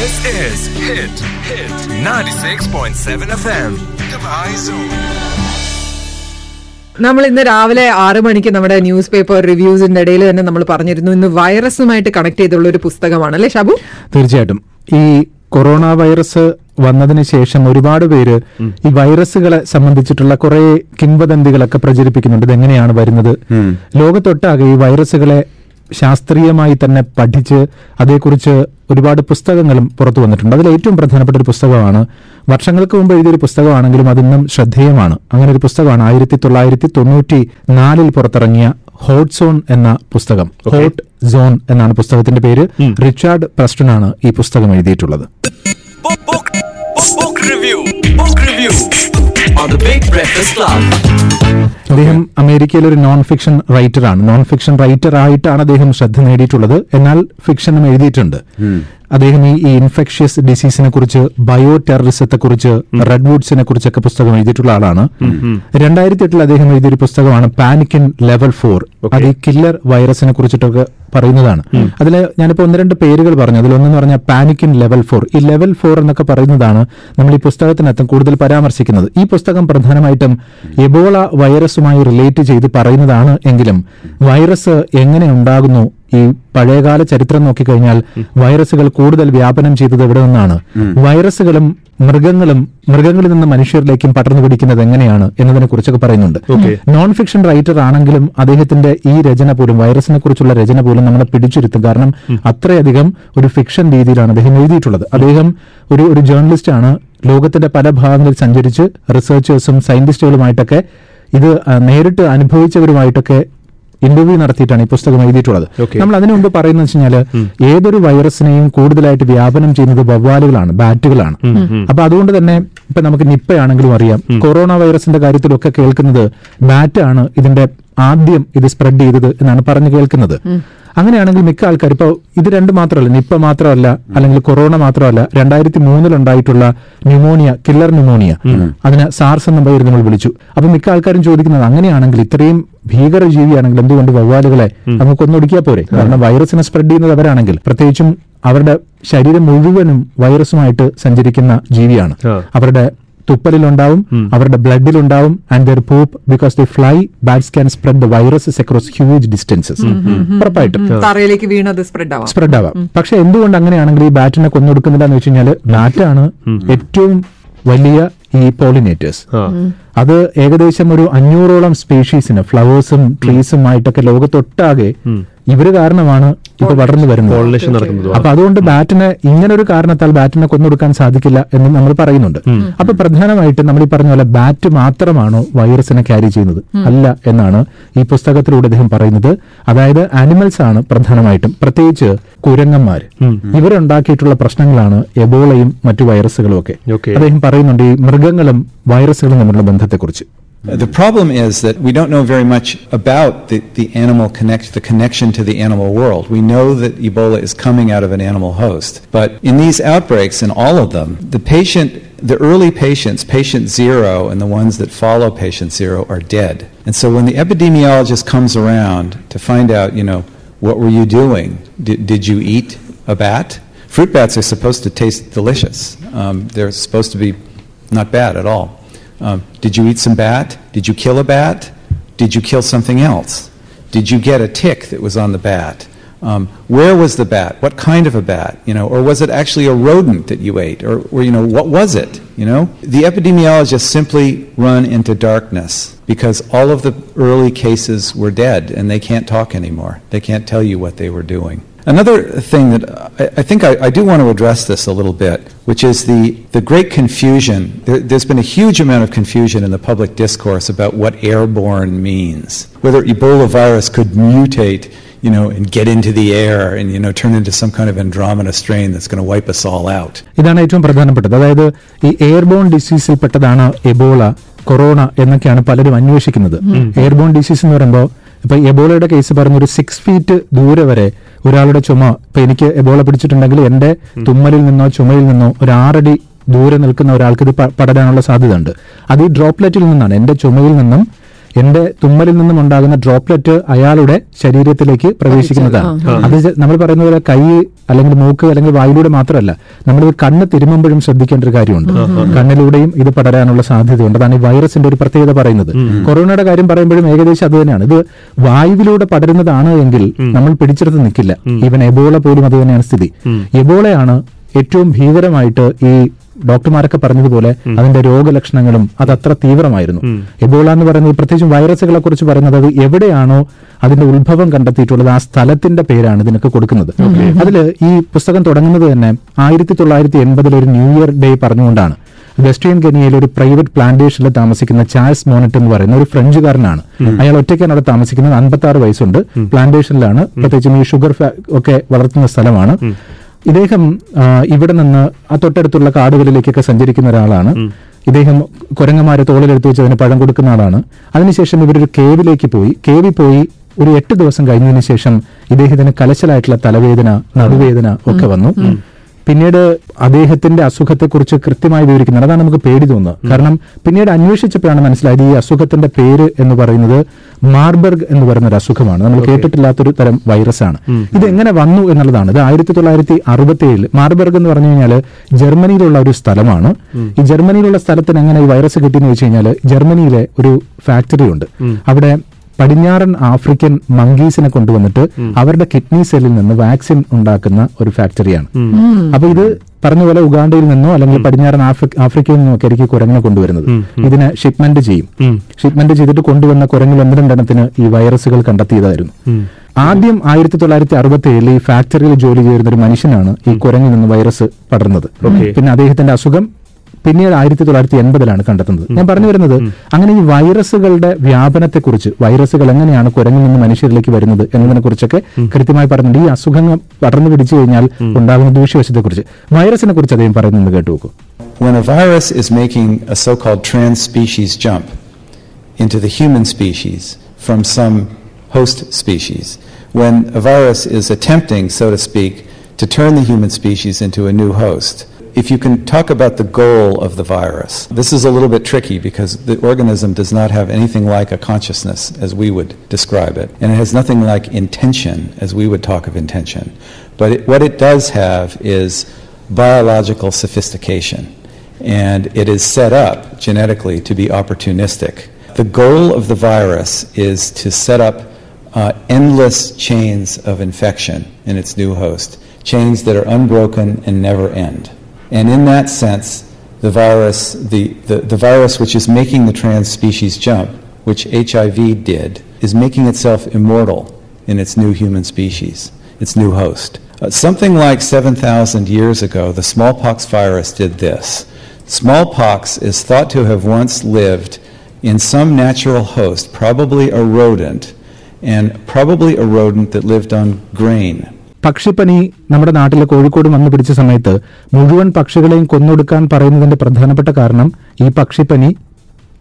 This is Hit, Hit 96.7 FM. Dubai Zone. നമ്മൾ ഇന്ന് രാവിലെ ആറ് മണിക്ക് നമ്മുടെ ന്യൂസ് പേപ്പർ റിവ്യൂസിന്റെ ഇടയിൽ തന്നെ നമ്മൾ പറഞ്ഞിരുന്നു ഇന്ന് വൈറസുമായിട്ട് കണക്ട് ചെയ്തുള്ള ഒരു പുസ്തകമാണ്. അല്ലേ ഷാബു? തീർച്ചയായിട്ടും. ഈ കൊറോണ വൈറസ് വന്നതിന് ശേഷം ഒരുപാട് പേര് ഈ വൈറസുകളെ സംബന്ധിച്ചിട്ടുള്ള കുറെ കിംവദന്തികളൊക്കെ പ്രചരിപ്പിക്കുന്നുണ്ട്. ഇതെങ്ങനെയാണ് വരുന്നത്? ലോകത്തൊട്ടാകെ ഈ വൈറസുകളെ ശാസ്ത്രീയമായി തന്നെ പഠിച്ച് അതേക്കുറിച്ച് ഒരുപാട് പുസ്തകങ്ങളും പുറത്തു വന്നിട്ടുണ്ട്. അതിൽ ഏറ്റവും പ്രധാനപ്പെട്ട ഒരു പുസ്തകമാണ് വർഷങ്ങൾക്ക് മുമ്പ് എഴുതിയൊരു പുസ്തകമാണെങ്കിലും അതിന്നും ശ്രദ്ധേയമാണ്. അങ്ങനെ ഒരു പുസ്തകമാണ് ആയിരത്തി തൊള്ളായിരത്തി തൊണ്ണൂറ്റി നാലിൽ പുറത്തിറങ്ങിയ ഹോട്ട് സോൺ എന്ന പുസ്തകം. ഹോട്ട് സോൺ എന്നാണ് പുസ്തകത്തിന്റെ പേര്. റിച്ചാർഡ് പ്രസ്റ്റൺ ആണ് ഈ പുസ്തകം എഴുതിയിട്ടുള്ളത്. On the Big Breakfast Club. അദ്ദേഹം അമേരിക്കയിലെ ഒരു നോൺ ഫിക്ഷൻ റൈറ്റർ ആണ്. നോൺ ഫിക്ഷൻ റൈറ്റർ ആയിട്ടാണ് അദ്ദേഹം ശ്രദ്ധ നേടിയിട്ടുള്ളത്. എന്നാൽ ഫിക്ഷനും എഴുതിയിട്ടുണ്ട്. അദ്ദേഹം ഈ ഇൻഫെക്ഷ്യസ് ഡിസീസിനെ കുറിച്ച് ബയോ ടെററിസത്തെ കുറിച്ച് റെഡ്വുഡ്സിനെ കുറിച്ചൊക്കെ പുസ്തകം എഴുതിയിട്ടുള്ള ആളാണ്. രണ്ടായിരത്തി എട്ടിൽ അദ്ദേഹം എഴുതിയൊരു പുസ്തകമാണ് പാനിക് ഇൻ ലെവൽ ഫോർ അത് ഈ കില്ലർ വൈറസിനെ കുറിച്ചിട്ടൊക്കെ പറയുന്നതാണ്. അതിൽ ഞാനിപ്പോ ഒന്ന് രണ്ട് പേരുകൾ പറഞ്ഞു. അതിലൊന്നെന്ന് പറഞ്ഞാൽ പാനിക് ഇൻ ലെവൽ ഫോർ ഈ ലെവൽ ഫോർ എന്നൊക്കെ പറയുന്നതാണ് നമ്മൾ ഈ പുസ്തകത്തിനകത്തും കൂടുതൽ പരാമർശിക്കുന്നത്. ഈ പുസ്തകം പ്രധാനമായിട്ടും എബോള വൈറസുമായി റിലേറ്റ് ചെയ്ത് പറയുന്നതാണ് എങ്കിലും വൈറസ് എങ്ങനെ ഉണ്ടാകുന്നു ഈ പഴയകാല ചരിത്രം നോക്കിക്കഴിഞ്ഞാൽ വൈറസുകൾ കൂടുതൽ വ്യാപനം ചെയ്തത് എവിടെ നിന്നാണ്? വൈറസുകളും മൃഗങ്ങളും മൃഗങ്ങളിൽ നിന്ന് മനുഷ്യരിലേക്കും പടർന്നു പിടിക്കുന്നത് എങ്ങനെയാണ് എന്നതിനെ കുറിച്ചൊക്കെ പറയുന്നുണ്ട്. നോൺ ഫിക്ഷൻ റൈറ്റർ ആണെങ്കിലും അദ്ദേഹത്തിന്റെ ഈ രചന പോലും വൈറസിനെ കുറിച്ചുള്ള രചന പോലും നമ്മളെ പിടിച്ചിരുത്തും. കാരണം അത്രയധികം ഒരു ഫിക്ഷൻ രീതിയിലാണ് അദ്ദേഹം എഴുതിയിട്ടുള്ളത്. അദ്ദേഹം ഒരു ഒരു ജേർണലിസ്റ്റ് ആണ് ലോകത്തിന്റെ പല ഭാഗങ്ങളിൽ സഞ്ചരിച്ച് റിസർച്ചേഴ്സും സയന്റിസ്റ്റുകളുമായിട്ടൊക്കെ ഇത് നേരിട്ട് അനുഭവിച്ചവരുമായിട്ടൊക്കെ ഇന്റർവ്യൂ നടത്തിയിട്ടാണ് ഈ പുസ്തകം എഴുതിയിട്ടുള്ളത്. നമ്മൾ അതിനു മുമ്പ് പറയുന്നത് വെച്ച് കഴിഞ്ഞാൽ ഏതൊരു വൈറസിനെയും കൂടുതലായിട്ട് വ്യാപനം ചെയ്യുന്നത് വവ്വാലുകളാണ് ബാറ്റുകളാണ്. അപ്പൊ അതുകൊണ്ട് തന്നെ ഇപ്പൊ നമുക്ക് നിപ്പയാണെങ്കിലും അറിയാം. കൊറോണ വൈറസിന്റെ കാര്യത്തിലൊക്കെ കേൾക്കുന്നത് ബാറ്റാണ് ഇതിന്റെ ആദ്യം ഇത് സ്പ്രെഡ് ചെയ്തത് എന്നാണ് പറഞ്ഞു കേൾക്കുന്നത്. അങ്ങനെയാണെങ്കിൽ മിക്ക ആൾക്കാർ ഇപ്പോൾ ഇത് രണ്ട് മാത്രമല്ല നിപ്പ മാത്രമല്ല അല്ലെങ്കിൽ കൊറോണ മാത്രമല്ല രണ്ടായിരത്തി മൂന്നിലുണ്ടായിട്ടുള്ള ന്യൂമോണിയ കില്ലർ ന്യൂമോണിയ. അതിന് സാർസ് എന്ന പേര് നമ്മൾ വിളിച്ചു. അപ്പൊ മിക്ക ആൾക്കാരും ചോദിക്കുന്നത് അങ്ങനെയാണെങ്കിൽ ഇത്രയും ഭീകര ജീവിയാണെങ്കിൽ എന്തുകൊണ്ട് വവ്വാലുകളെ നമുക്ക് ഒന്നൊടുക്കിയാൽ പോരെ? കാരണം വൈറസിനെ സ്പ്രെഡ് ചെയ്യുന്നത് അവരാണെങ്കിൽ. പ്രത്യേകിച്ചും അവരുടെ ശരീരം മുഴുവനും വൈറസുമായിട്ട് സഞ്ചരിക്കുന്ന ജീവിയാണ്. അവരുടെ തുപ്പലിലുണ്ടാവും അവരുടെ ബ്ലഡിലുണ്ടാവും and their pop because the fly bats can spread the viruses across huge distances ഉറപ്പായിട്ടും. സ്പ്രെഡ് ആവാം. പക്ഷെ എന്തുകൊണ്ട് അങ്ങനെയാണെങ്കിൽ ഈ ബാറ്റിനെ കൊന്നൊടുക്കുന്നില്ല എന്ന് വെച്ച് കഴിഞ്ഞാൽ ബാറ്റാണ് ഏറ്റവും വലിയ ഈ പോളിനേറ്റേഴ്സ് അത് ഏകദേശം ഒരു അഞ്ഞൂറോളം സ്പീഷീസിന് ഫ്ലവേഴ്സും ട്രീസും ആയിട്ടൊക്കെ ലോകത്തൊട്ടാകെ ഇവർ കാരണമാണ് ഇപ്പൊ വളർന്നു വരുന്നത്. അപ്പൊ അതുകൊണ്ട് ബാറ്റിന് ഇങ്ങനെ ഒരു കാരണത്താൽ ബാറ്റിനെ കൊന്നൊടുക്കാൻ സാധിക്കില്ല എന്ന് നമ്മൾ പറയുന്നുണ്ട്. അപ്പൊ പ്രധാനമായിട്ട് നമ്മൾ ഈ പറഞ്ഞ പോലെ ബാറ്റ് മാത്രമാണോ വൈറസിനെ ക്യാരി ചെയ്യുന്നത്? അല്ല എന്നാണ് ഈ പുസ്തകത്തിലൂടെ അദ്ദേഹം പറയുന്നത്. അതായത് ആനിമൽസ് ആണ് പ്രധാനമായിട്ടും പ്രത്യേകിച്ച് കുരങ്ങന്മാർ ഇവരുണ്ടാക്കിയിട്ടുള്ള പ്രശ്നങ്ങളാണ് എബോളയും മറ്റു വൈറസുകളും ഒക്കെ അദ്ദേഹം പറയുന്നുണ്ട് ഈ മൃഗങ്ങളും വൈറസുകളും തമ്മിലുള്ള ബന്ധത്തെക്കുറിച്ച് The problem is that we don't know very much about the, the animal connect, the connection to the animal world. We know that Ebola is coming out of an animal host. But in these outbreaks, in all of them, the patient, the early patients, patient zero and the ones that follow patient zero are dead. And so when the epidemiologist comes around to find out, you know, what were you doing? Did, did you eat a bat? Fruit bats are supposed to taste delicious. Um, they're supposed to be not bad at all. Um, did you eat some bat? Did you kill a bat? Did you kill something else? Did you get a tick that was on the bat? Um, where was the bat? What kind of a bat? You know, or was it actually a rodent that you ate? Or, or you know, what was it? You know, the epidemiologists simply run into darkness because all of the early cases were dead and they can't talk anymore. They can't tell you what they were doing. Another thing that I, I think I, I do want to address this a little bit, which is the, the great confusion. There, there's been a huge amount of confusion in the public discourse about what airborne means. Whether Ebola virus could mutate, you know, and get into the air and, you know, turn into some kind of Andromeda strain that's going to wipe us all out. ഇതാണ് ഏറ്റവും പ്രധാനപ്പെട്ടത് അതായത് ഈ airborne ഡിസീസിൽ പെട്ടതാണ് Ebola corona എന്നൊക്കെയാണ് പലരും അന്വേഷിക്കുന്നത് airborne disease എന്ന് പറയുമ്പോൾ ഇപ്പൊ എബോളയുടെ കേസ് പറഞ്ഞ ഒരു സിക്സ് ഫീറ്റ് ദൂരെ വരെ ഒരാളുടെ ചുമ ഇപ്പൊ എനിക്ക് എബോള പിടിച്ചിട്ടുണ്ടെങ്കിൽ എന്റെ തുമ്മലിൽ നിന്നോ ചുമയിൽ നിന്നോ ഒരു ആറടി ദൂരെ നിൽക്കുന്ന ഒരാൾക്ക് ഇത് പടരാനുള്ള സാധ്യത ഉണ്ട് അത് ഈ ഡ്രോപ്ലെറ്റിൽ നിന്നാണ്. എന്റെ ചുമയിൽ നിന്നും എന്റെ തുമ്മലിൽ നിന്നും ഉണ്ടാകുന്ന ഡ്രോപ്ലെറ്റ് അയാളുടെ ശരീരത്തിലേക്ക് പ്രവേശിക്കുന്നതാണ്. അത് നമ്മൾ പറയുന്ന പോലെ കൈ അല്ലെങ്കിൽ മൂക്ക് അല്ലെങ്കിൽ വായിലൂടെ മാത്രമല്ല നമ്മൾ കണ്ണ് തിരുമുമ്പോഴും ശ്രദ്ധിക്കേണ്ട ഒരു കാര്യമുണ്ട്. കണ്ണിലൂടെയും ഇത് പടരാനുള്ള സാധ്യതയുണ്ട്. അതാണ് ഈ വൈറസിന്റെ ഒരു പ്രത്യേകത പറയുന്നത്. കൊറോണയുടെ കാര്യം പറയുമ്പോഴും ഏകദേശം അത് തന്നെയാണ്. ഇത് വായുവിലൂടെ പടരുന്നതാണ് എങ്കിൽ നമ്മൾ പിടിച്ചെടുത്ത് നിൽക്കില്ല. ഈവൻ എബോള പോലും അത് തന്നെയാണ് സ്ഥിതി. എബോളയാണ് ഏറ്റവും ഭീകരമായിട്ട് ഈ ഡോക്ടർമാരൊക്കെ പറഞ്ഞതുപോലെ അതിന്റെ രോഗലക്ഷണങ്ങളും അത് അത്ര തീവ്രമായിരുന്നു. എബോള എന്ന് പറയുന്നത് പ്രത്യേകിച്ചും വൈറസുകളെ കുറിച്ച് പറയുന്നത് അത് എവിടെയാണോ അതിന്റെ ഉത്ഭവം കണ്ടെത്തിയിട്ടുള്ളത് ആ സ്ഥലത്തിന്റെ പേരാണ് ഇതിനൊക്കെ കൊടുക്കുന്നത്. അതിൽ ഈ പുസ്തകം തുടങ്ങുന്നത് തന്നെ ആയിരത്തി തൊള്ളായിരത്തി എൺപതിൽ ഒരു ന്യൂ ഇയർ ഡേ പറഞ്ഞുകൊണ്ടാണ്. വെസ്റ്റേൺ കെനിയയിലെ ഒരു പ്രൈവറ്റ് പ്ലാന്റേഷനിൽ താമസിക്കുന്ന ചാൾസ് മോണറ്റ് എന്ന് പറയുന്ന ഒരു ഫ്രഞ്ചുകാരനാണ്. അയാൾ ഒറ്റയ്ക്കാണ് അവിടെ താമസിക്കുന്നത്. അൻപത്തി ആറ് വയസ്സുണ്ട് പ്ലാന്റേഷനിലാണ്. പ്രത്യേകിച്ചും ഈ ഷുഗർ ഒക്കെ വളർത്തുന്ന സ്ഥലമാണ്. ഇദ്ദേഹം ഇവിടെ നിന്ന് ആ തൊട്ടടുത്തുള്ള കാടുകളിലേക്കൊക്കെ സഞ്ചരിക്കുന്ന ഒരാളാണ്. ഇദ്ദേഹം കുരങ്ങന്മാരെ തോളിലെടുത്ത് വെച്ച് അതിന് പഴം കൊടുക്കുന്ന ആളാണ്. അതിനുശേഷം ഇവരൊരു കേവിലേക്ക് പോയി. കേവി പോയി ഒരു എട്ട് ദിവസം കഴിഞ്ഞതിന് ശേഷം ഇദ്ദേഹത്തിന് കലശലായിട്ടുള്ള തലവേദന നടുവേദന ഒക്കെ വന്നു. പിന്നീട് അദ്ദേഹത്തിന്റെ അസുഖത്തെക്കുറിച്ച് കൃത്യമായി വിവരിക്കുന്നത് അതാണ് നമുക്ക് പേടി തോന്നുന്നത്. കാരണം പിന്നീട് അന്വേഷിച്ചപ്പോഴാണ് മനസ്സിലായത് ഈ അസുഖത്തിന്റെ പേര് എന്ന് പറയുന്നത് മാർബർഗ് എന്ന് പറയുന്ന ഒരു അസുഖമാണ്. നമ്മൾ കേട്ടിട്ടില്ലാത്തൊരു തരം വൈറസാണ്. ഇത് എങ്ങനെ വന്നു എന്നുള്ളതാണ്. ഇത് ആയിരത്തി തൊള്ളായിരത്തി അറുപത്തി ഏഴിൽ മാർബർഗ് എന്ന് പറഞ്ഞു കഴിഞ്ഞാൽ ജർമ്മനിയിലുള്ള ഒരു സ്ഥലമാണ്. ഈ ജർമ്മനിയിലുള്ള സ്ഥലത്തിന് എങ്ങനെ ഈ വൈറസ് കിട്ടിയെന്ന് വെച്ച് കഴിഞ്ഞാൽ ജർമ്മനിയിലെ ഒരു ഫാക്ടറി ഉണ്ട് അവിടെ പടിഞ്ഞാറൻ ആഫ്രിക്കൻ മങ്കീസിനെ കൊണ്ടുവന്നിട്ട് അവരുടെ കിഡ്നി സെല്ലിൽ നിന്ന് വാക്സിൻ ഉണ്ടാക്കുന്ന ഒരു ഫാക്ടറിയാണ്. അപ്പൊ ഇത് പറഞ്ഞ പോലെ ഉഗാണ്ടയിൽ നിന്നോ അല്ലെങ്കിൽ പടിഞ്ഞാറൻ ആഫ്രി- ആഫ്രിക്കയിൽ നിന്നോ ഒക്കെ ആയിരിക്കും കുരങ്ങിനെ കൊണ്ടുവരുന്നത്. ഇതിനെ ഷിപ്മെന്റ് ചെയ്യും. ഷിപ്മെന്റ് ചെയ്തിട്ട് കൊണ്ടുവന്ന കുരങ്ങിൽ ഒന്ന് രണ്ടെണ്ണത്തിന് ഈ വൈറസുകൾ കണ്ടെത്തിയതായിരുന്നു. ആദ്യം ആയിരത്തി തൊള്ളായിരത്തി അറുപത്തി ഏഴിൽ ഈ ഫാക്ടറിയിൽ ജോലി ചെയ്യുന്ന ഒരു മനുഷ്യനാണ് ഈ കുരങ്ങിൽ നിന്ന് വൈറസ് പടർന്നത്. പിന്നെ അദ്ദേഹത്തിന്റെ അസുഖം പിന്നീട് ആയിരത്തി തൊള്ളായിരത്തി എൺപതിലാണ് കണ്ടെത്തുന്നത്. ഞാൻ പറഞ്ഞു വരുന്നത് അങ്ങനെ ഈ വൈറസുകളുടെ വ്യാപനത്തെക്കുറിച്ച് വൈറസുകൾ എങ്ങനെയാണ് കുരങ്ങിൽ നിന്ന് മനുഷ്യരിലേക്ക് വരുന്നത് എന്നതിനെ കുറിച്ചൊക്കെ കൃത്യമായി പറഞ്ഞിട്ടുണ്ട്. ഈ അസുഖങ്ങൾ പടർന്നു പിടിച്ചു കഴിഞ്ഞാൽ ഉണ്ടാകുന്ന ദൂഷ്യവശത്തെക്കുറിച്ച്. വൈറസിനെ കുറിച്ച് അദ്ദേഹം പറയുന്നത് കേട്ടു നോക്കൂ. When a virus is making a so called trans-species jump into the human species from some host species, when a virus is attempting, so to speak, to turn the human species into a new host, if you can talk about the goal of the virus, this is a little bit tricky because the organism does not have anything like a consciousness as we would describe it, and it has nothing like intention as we would talk of intention. But it, what it does have is biological sophistication, and it is set up genetically to be opportunistic. The goal of the virus is to set up uh, endless chains of infection in its new host, chains that are unbroken and never end. And in that sense, the virus, the, the, the virus which is making the trans species jump, which HIV did, is making itself immortal in its new human species, its new host. Uh, something like 7,000 years ago, the smallpox virus did this. Smallpox is thought to have once lived in some natural host, probably a rodent, and probably a rodent that lived on grain. പക്ഷിപ്പനി നമ്മുടെ നാട്ടിലെ കോഴിക്കോട് വന്നു പിടിച്ച സമയത്ത് മുഴുവൻ പക്ഷികളെയും കൊന്നൊടുക്കാൻ പറയുന്നതിന്റെ പ്രധാനപ്പെട്ട കാരണം ഈ പക്ഷിപ്പനി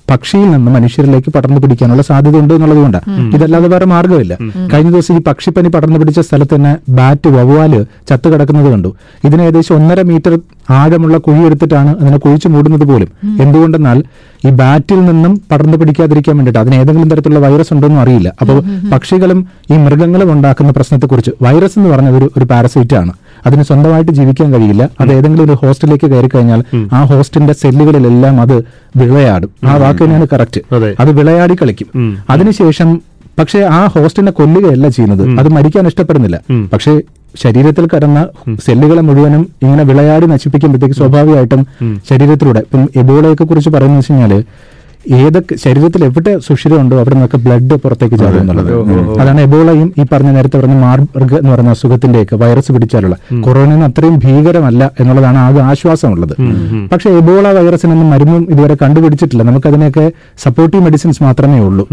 പക്ഷിയിൽ നിന്ന് മനുഷ്യരിലേക്ക് പടർന്നു പിടിക്കാനുള്ള സാധ്യത ഉണ്ട് എന്നുള്ളതുകൊണ്ട് ഇതല്ലാതെ വേറെ മാർഗമില്ല. കഴിഞ്ഞ ദിവസം ഈ പക്ഷിപ്പനി പടർന്നു പിടിച്ച സ്ഥലത്ത് തന്നെ ബാറ്റ് വവ്വാൽ ചത്തു കിടക്കുന്നത് കണ്ടു. ഇതിന് ഏകദേശം ഒന്നര മീറ്റർ ആഴമുള്ള കുഴി എടുത്തിട്ടാണ് അതിനെ കുഴിച്ചു മൂടുന്നത് പോലും. എന്തുകൊണ്ടെന്നാൽ ഈ ബാറ്റിൽ നിന്നും പടർന്നു പിടിക്കാതിരിക്കാൻ വേണ്ടിയിട്ട് അതിന് ഏതെങ്കിലും തരത്തിലുള്ള വൈറസ് ഉണ്ടോന്നും അറിയില്ല. അപ്പോൾ പക്ഷികളും ഈ മൃഗങ്ങളും ഉണ്ടാക്കുന്ന പ്രശ്നത്തെക്കുറിച്ച് വൈറസ് എന്ന് പറഞ്ഞ ഒരു ഒരു പാരസൈറ്റ് ആണ്. അതിന് സ്വന്തമായിട്ട് ജീവിക്കാൻ കഴിയില്ല. അത് ഏതെങ്കിലും ഒരു ഹോസ്റ്റലിലേക്ക് കയറി കഴിഞ്ഞാൽ ആ ഹോസ്റ്റലിന്റെ സെല്ലുകളിലെല്ലാം അത് വിളയാടും. ആ വാക്ക് തന്നെയാണ് കറക്റ്റ് അതെ. വിളയാടി കളിക്കും. അതിനുശേഷം പക്ഷേ ആ ഹോസ്റ്റിനെ കൊല്ലുകയല്ല ചെയ്യുന്നത്. അത് മരിക്കാൻ ഇഷ്ടപ്പെടുന്നില്ല. പക്ഷേ ശരീരത്തിൽ കടന്ന സെല്ലുകളെ മുഴുവനും ഇങ്ങനെ വിളയാടി നശിപ്പിക്കുമ്പോഴത്തേക്ക് സ്വാഭാവികമായിട്ടും ശരീരത്തിലൂടെ. ഇപ്പം എബോളയൊക്കെ കുറിച്ച് പറയുന്നത് വെച്ച് കഴിഞ്ഞാൽ ഏതൊക്കെ ശരീരത്തിൽ എവിടെ സുഷിരമുണ്ടോ അവിടെ നിന്നൊക്കെ ബ്ലഡ് പുറത്തേക്ക് ചാടും എന്നുള്ളത്. അതാണ് എബോളയും ഈ പറഞ്ഞ നേരത്തെ പറഞ്ഞ മാർബർഗ് എന്ന് പറയുന്ന അസുഖത്തിന്റെയൊക്കെ വൈറസ് പിടിച്ചാലുള്ള. കൊറോണ അത്രയും ഭീകരമല്ല എന്നുള്ളതാണ് ആകെ ആശ്വാസമുള്ളത്. പക്ഷെ എബോള വൈറസിനൊന്നും മരുന്നും ഇതുവരെ കണ്ടുപിടിച്ചിട്ടില്ല. നമുക്കതിനൊക്കെ സപ്പോർട്ടീവ് മെഡിസിൻസ് മാത്രമേ ഉള്ളൂ.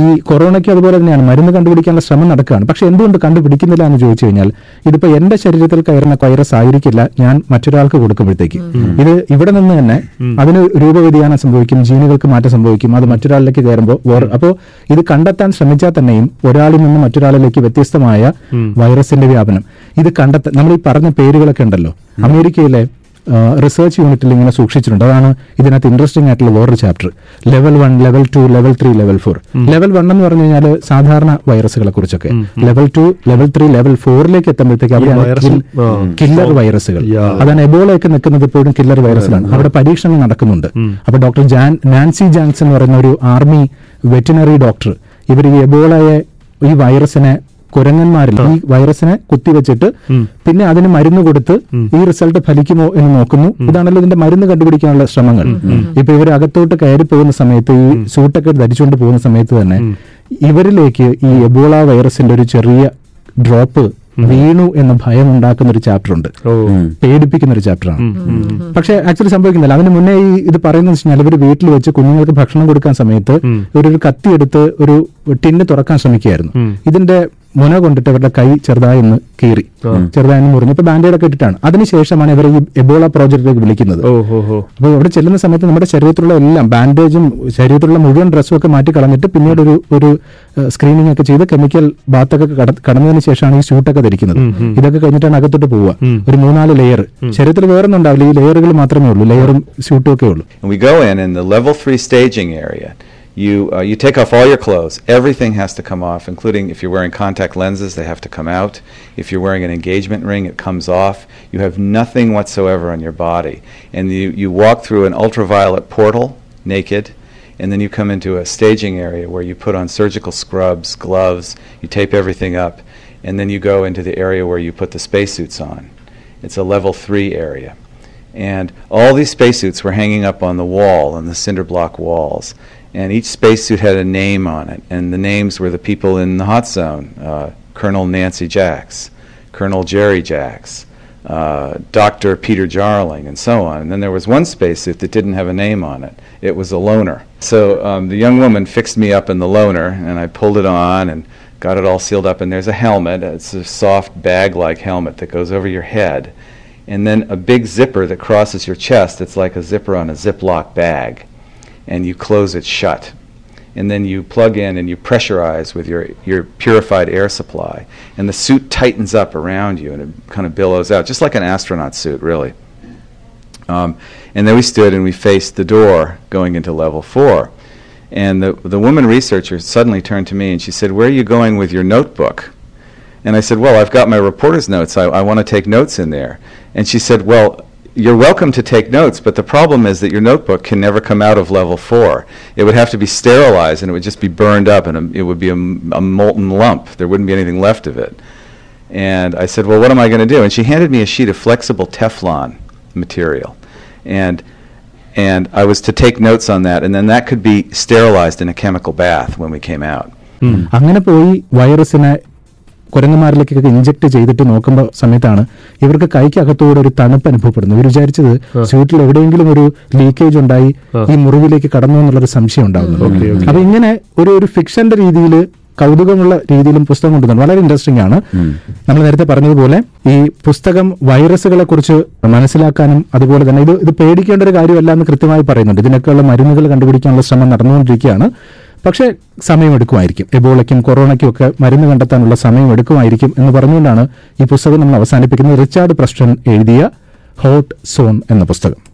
ഈ കൊറോണയ്ക്ക് അതുപോലെ തന്നെയാണ് മരുന്ന് കണ്ടുപിടിക്കാനുള്ള ശ്രമം നടക്കുകയാണ്. പക്ഷെ എന്തുകൊണ്ട് കണ്ടുപിടിക്കുന്നില്ല എന്ന് ചോദിച്ചു കഴിഞ്ഞാൽ ഇതിപ്പോ എന്റെ ശരീരത്തിൽ കയറുന്ന വൈറസ് ആയിരിക്കില്ല ഞാൻ മറ്റൊരാൾക്ക് കൊടുക്കുമ്പോഴത്തേക്ക്. ഇത് ഇവിടെ നിന്ന് തന്നെ അതിന് രൂപവ്യതിയാനം സംഭവിക്കും ജീനുകൾക്ക് മാറ്റം സംഭവിക്കും. അത് മറ്റൊരാളിലേക്ക് കയറുമ്പോൾ അപ്പോൾ ഇത് കണ്ടെത്താൻ ശ്രമിച്ചാൽ തന്നെയും ഒരാളിൽ നിന്ന് മറ്റൊരാളിലേക്ക് വ്യത്യസ്തമായ വൈറസിന്റെ വ്യാപനം. ഇത് കണ്ടെത്താൻ നമ്മൾ ഈ പറഞ്ഞ പേരുകളൊക്കെ ഉണ്ടല്ലോ. അമേരിക്കയിലെ റിസർച്ച് യൂണിറ്റിൽ ഇങ്ങനെ സൂക്ഷിച്ചിട്ടുണ്ട്. അതാണ് ഇതിനകത്ത് ഇൻട്രസ്റ്റിംഗ് ആയിട്ടുള്ള വേറൊരു chapter level one level two level three level four level one എന്ന് പറഞ്ഞു കഴിഞ്ഞാൽ സാധാരണ വൈറസുകളെ കുറിച്ചൊക്കെ. Level two level three level ഫോറിലേക്ക് എത്തുമ്പോഴത്തേക്ക് അവിടെയാണ് കില്ലർ വൈറസുകൾ അതാണ് എബോളയൊക്കെ നിൽക്കുന്നത് ഇപ്പോഴും കില്ലർ വൈറസിലാണ് അവിടെ പരീക്ഷണങ്ങൾ നടക്കുന്നുണ്ട്. അപ്പൊ ഡോക്ടർ ജാൻ നാൻസി ജാൻസ് എന്ന് പറയുന്ന ഒരു ആർമി വെറ്റിനറി ഡോക്ടർ ഇവർ ഈ എബോളയെ ഈ വൈറസിനെ കുരങ്ങന്മാരിൽ ഈ വൈറസിനെ കുത്തിവെച്ചിട്ട് പിന്നെ അതിന് മരുന്ന് കൊടുത്ത് ഈ റിസൾട്ട് ഫലിക്കുമോ എന്ന് നോക്കുന്നു. ഇതാണല്ലോ ഇതിന്റെ മരുന്ന് കണ്ടുപിടിക്കാനുള്ള ശ്രമങ്ങൾ. ഇപ്പൊ ഇവർ അകത്തോട്ട് കയറി പോകുന്ന സമയത്ത് ഈ സൂട്ടൊക്കെ ധരിച്ചുകൊണ്ട് പോകുന്ന സമയത്ത് തന്നെ ഇവരിലേക്ക് ഈ എബോള വൈറസിന്റെ ഒരു ചെറിയ ഡ്രോപ്പ് വീണു എന്ന ഭയം ഉണ്ടാക്കുന്ന ഒരു ചാപ്റ്റർ ഉണ്ട്. പേടിപ്പിക്കുന്ന ഒരു ചാപ്റ്ററാണ് പക്ഷെ ആക്ച്വലി സംഭവിക്കുന്നില്ല. അതിന് മുന്നേ ഈ ഇത് പറയുന്നത് വെച്ചാൽ ഇവർ വീട്ടിൽ വെച്ച് കുഞ്ഞുങ്ങൾക്ക് ഭക്ഷണം കൊടുക്കാൻ സമയത്ത് ഒരു കത്തി എടുത്ത് ഒരു ടിന്ന് തുറക്കാൻ ശ്രമിക്കുകയായിരുന്നു. ഇതിന്റെ മുന കൊണ്ടിട്ട് അവരുടെ കൈ ചെറുതായി ഒന്ന് കീറി. ചെറുതായി ഒന്ന് മുറിഞ്ഞു. ഇപ്പൊ ബാൻഡേഡ് ഒക്കെ ഇട്ടിട്ടാണ്. അതിനുശേഷമാണ് ഇവർ ഈ എബോള പ്രോജക്റ്റിലേക്ക് വിളിക്കുന്നത്. അപ്പൊ അപ്പോൾ അവിടെ ചെല്ലുന്ന സമയത്ത് നമ്മുടെ ശരീരത്തിലുള്ള എല്ലാം ബാൻഡേജും ശരീരത്തിലുള്ള മുഴുവൻ ഡ്രസ്സും ഒക്കെ മാറ്റി കളഞ്ഞിട്ട് പിന്നീട് ഒരു ഒരു സ്ക്രീനിങ് ഒക്കെ ചെയ്ത് കെമിക്കൽ ബാത്തൊക്കെ ഒക്കെ കടന്നതിന് ശേഷമാണ് ഈ ഷൂട്ടൊക്കെ ധരിക്കുന്നത്. ഇതൊക്കെ കഴിഞ്ഞിട്ടാണ് അകത്തോട്ട് പോവുക. ഒരു മൂന്നാൽ ലെയർ ശരീരത്തിൽ വേറൊന്നും ഉണ്ടാവില്ല. ഈ ലെയറുകൾ മാത്രമേ ഉള്ളൂ. ലെയറും ഷൂട്ടും ഒക്കെ ഉള്ളൂ. We go in, in the level 3 staging area, you, uh, you take off all your clothes. Everything has to come off, including if you're wearing contact lenses, they have to come out. If you're wearing an engagement ring, it comes off. You have nothing whatsoever on your body. And you, you walk through an ultraviolet portal naked, and then you come into a staging area where you put on surgical scrubs, gloves, you tape everything up, and then you go into the area where you put the spacesuits on. It's a level three area. And all these spacesuits were hanging up on the wall, on the cinder block walls. And each spacesuit had a name on it. And the names were the people in the hot zone uh, Colonel Nancy Jacks, Colonel Jerry Jacks, uh, Dr. Peter Jarling, and so on. And then there was one spacesuit that didn't have a name on it. It was a loner. So um, the young woman fixed me up in the loner, and I pulled it on and got it all sealed up. And there's a helmet. It's a soft bag like helmet that goes over your head and then a big zipper that crosses your chest. It's like a zipper on a Ziploc bag, and you close it shut. And then you plug in and you pressurize with your, your purified air supply. And the suit tightens up around you and it kind of billows out, just like an astronaut suit, really. Um, and then we stood and we faced the door going into level four. And the, the woman researcher suddenly turned to me and she said, Where are you going with your notebook? And I said, Well, I've got my reporter's notes. I, I want to take notes in there. And she said, Well, you're welcome to take notes, but the problem is that your notebook can never come out of level four. It would have to be sterilized and it would just be burned up and a, it would be a, m- a molten lump. There wouldn't be anything left of it. And I said, Well, what am I going to do? And she handed me a sheet of flexible Teflon material. And and I was to take notes on that, and then that could be sterilized in a chemical bath when we came out. അങ്ങനെ പോയി വൈറസിനെ കുരങ്ങന്മാരിലേക്കൊക്കെ inject ചെയ്തിട്ട് നോക്കുമ്പോൾ സമയത്താണ് ഇവർക്ക് കൈക്കകത്തൂടെ ഒരു തണുപ്പ് അനുഭവപ്പെടുന്നത്. ഇവർ വിചാരിച്ചത് സ്വീറ്റിൽ എവിടെയെങ്കിലും ഒരു ലീക്കേജ് ഉണ്ടായി ഈ മുറിവിലേക്ക് കടന്നു എന്നുള്ളൊരു സംശയം ഉണ്ടാകുന്നു അപ്പൊ ഇങ്ങനെ ഒരു ഒരു ഫിക്ഷന്റെ രീതിയിൽ കൗതുകമുള്ള രീതിയിലും പുസ്തകം കൊണ്ടുവന്നു. വളരെ ഇൻട്രസ്റ്റിംഗ് ആണ്. നമ്മൾ നേരത്തെ പറഞ്ഞതുപോലെ ഈ പുസ്തകം വൈറസുകളെ കുറിച്ച് മനസ്സിലാക്കാനും അതുപോലെ തന്നെ ഇത് ഇത് പേടിക്കേണ്ട ഒരു കാര്യമല്ല എന്ന് കൃത്യമായി പറയുന്നുണ്ട്. ഇതിനൊക്കെയുള്ള മരുന്നുകൾ കണ്ടുപിടിക്കാനുള്ള ശ്രമം നടന്നുകൊണ്ടിരിക്കുകയാണ്. പക്ഷേ സമയമെടുക്കുമായിരിക്കും. എബോളയ്ക്കും കൊറോണയ്ക്കും ഒക്കെ മരുന്ന് കണ്ടെത്താനുള്ള സമയം എടുക്കുമായിരിക്കും എന്ന് പറഞ്ഞുകൊണ്ടാണ് ഈ പുസ്തകം നമ്മൾ അവസാനിപ്പിക്കുന്നത്. റിച്ചാർഡ് പ്രസ്റ്റൺ എഴുതിയ ഹോട്ട് സോൺ എന്ന പുസ്തകം.